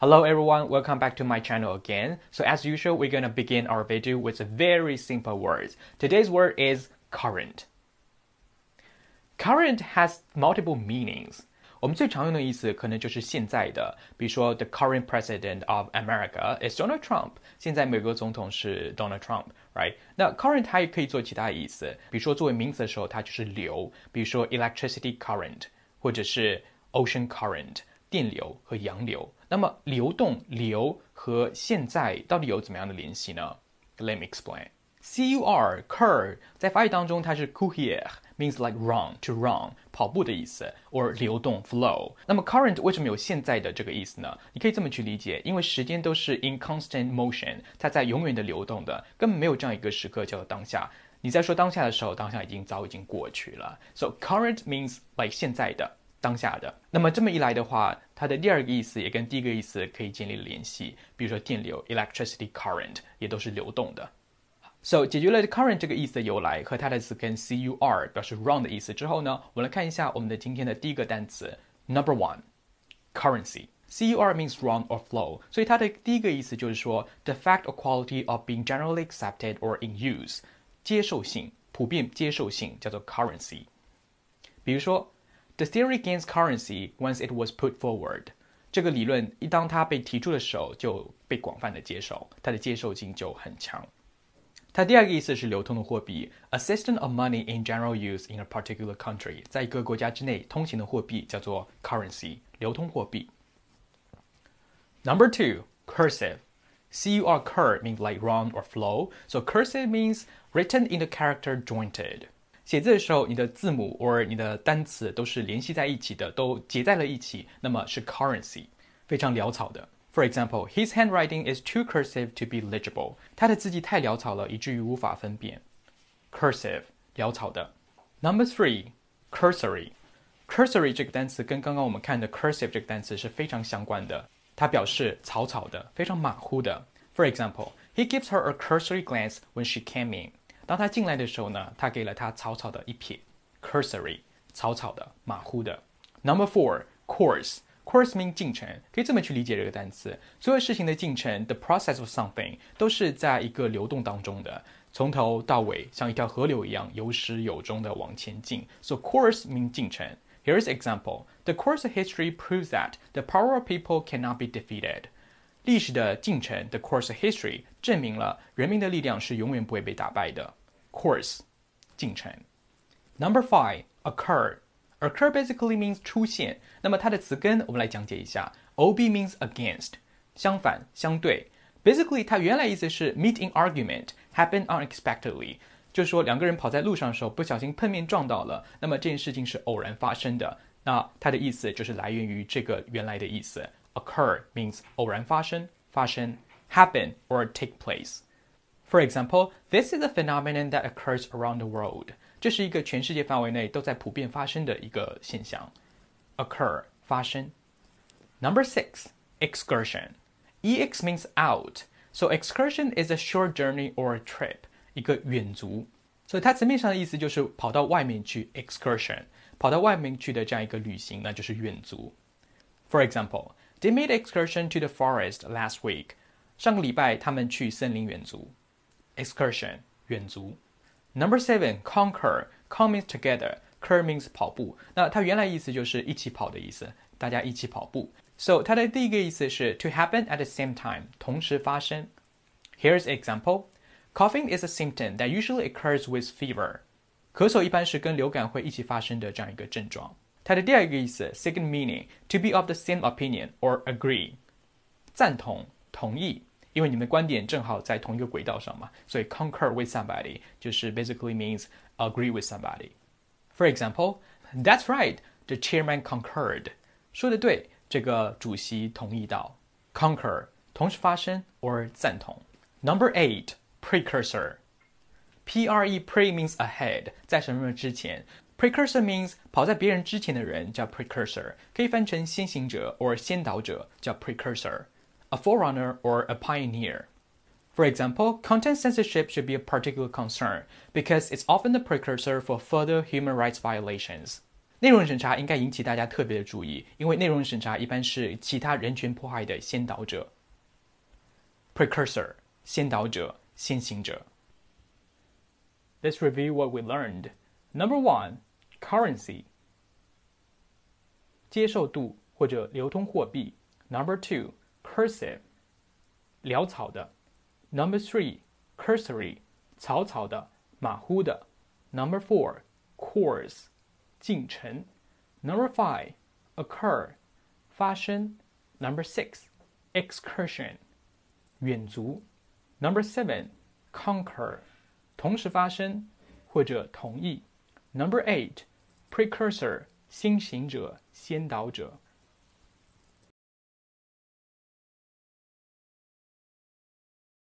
Hello everyone, welcome back to my channel again. So as usual, we're gonna begin our video with a very simple words. Today's word is current. Current has multiple meanings. 我们最常用的意思可能就是现在的，比如说 the current president of America is Donald Trump。现在美国总统是 Donald Trump，right？那 current 它也可以做其他的意思，比如说作为名词的时候，它就是流，比如说 electricity current，或者是 ocean current。电流和洋流， 那么流动流和现在到底有怎么样的联系呢？Let me explain. Cur cur 在法语当中它是 courir，means like run to run 跑步的意思，or 流动 flow。那么 current 为什么有现在的这个意思呢？你可以这么去理解，因为时间都是 in constant motion，它在永远的流动的，根本没有这样一个时刻叫做当下。你在说当下的时候，当下已经早已经过去了。So current means like 现在的。当下的，那么这么一来的话，它的第二个意思也跟第一个意思可以建立联系，比如说电流 （electricity current） 也都是流动的。So 解决了 current 这个意思的由来和它的词根 cur 表示 run 的意思之后呢，我们来看一下我们的今天的第一个单词 number one，currency。Cur means run or flow，所以它的第一个意思就是说 the fact or quality of being generally accepted or in use，接受性、普遍接受性叫做 currency。比如说。 The theory gains currency once it was put forward。这个理论一当它被提出的时候，就被广泛的接受，它的接受性就很强。它第二个意思是流通的货币，a system of money in general use in a particular country，在一个国家之内通行的货币叫做 currency，流通货币。Number two, cursive. C-U-R cur means like run or flow. So cursive means written in the character jointed. 写字的时候，你的字母或你的单词都是联系在一起的，都结在了一起，那么是 currency，非常潦草的。For example, his handwriting is too cursive to be legible. 他的字迹太潦草了，以至于无法分辨。Cursive，潦草的。Number three, cursory. Cursory 这个单词跟刚刚我们看的 cursive 这个单词是非常相关的，它表示草草的，非常马虎的。For example, he gives her a cursory glance when she came in. 当他进来的时候呢，他给了他草草的一瞥，cursory，草草的，马虎的。Number four, course. Course mean 进程，可以这么去理解这个单词。所有事情的进程，the process of something，都是在一个流动当中的，从头到尾像一条河流一样有始有终的往前进。So course mean 进程。Here's example. The course of history proves that the power of people cannot be defeated. 历史的进程，the course of history 证明了人民的力量是永远不会被打败的。 Course 进程。Number five, occur. Occur basically means 出现。那么它的词根我们来讲解一下。Ob means against，相反、相对。Basically，它原来意思是 meet in argument, happen unexpectedly，就是说两个人跑在路上的时候不小心碰面撞到了，那么这件事情是偶然发生的。那它的意思就是来源于这个原来的意思。Occur means 偶然发生、发生，happen or take place。For example, this is a phenomenon that occurs around the world. 这是一个全世界范围内都在普遍发生的一个现象。Occur 发生。Number six, excursion. Ex means out, so excursion is a short journey or a trip. 一个远足。所以它字面上的意思就是跑到外面去 excursion，跑到外面去的这样一个旅行，那就是远足。For example, they made excursion to the forest last week. 上个礼拜他们去森林远足。 excursion 远足。Number seven concur come means together, cur means 跑步。那它原来意思就是一起跑的意思，大家一起跑步。So 它的第一个意思是 to happen at the same time，同时发生。Here's example. Coughing is a symptom that usually occurs with fever。咳嗽一般是跟流感会一起发生的这样一个症状。它的第二个意思，second meaning to be of the same opinion or agree，赞同、同意。因为你们的观点正好在同一个轨道上嘛，所以 concur with somebody 就是 basically means agree with somebody. For example, that's right, the chairman concurred. 说的对，这个主席同意到。Concur 同时发生 or 赞同。Number eight, precursor. Pre pre means ahead，在什么什么之前。Precursor means 跑在别人之前的人叫 precursor，可以翻成先行者 or 先导者叫 precursor。 a forerunner or a pioneer. For example, content censorship should be a particular concern because it's often the precursor for further human rights violations. 内容审查应该引起大家特别的注意，因为内容审查一般是其他人权迫害的先导者。Precursor，先导者、先行者。Let's review what we learned. Number one, currency. 接受度或者流通货币。Number two, cursive，潦草的。；number three，cursory，草草的、马虎的。；number four，course，进程。；number five，occur，发生。；number six，excursion，远足。；number seven，concur，同时发生或者同意。；number eight，precursor，先行者、先导者。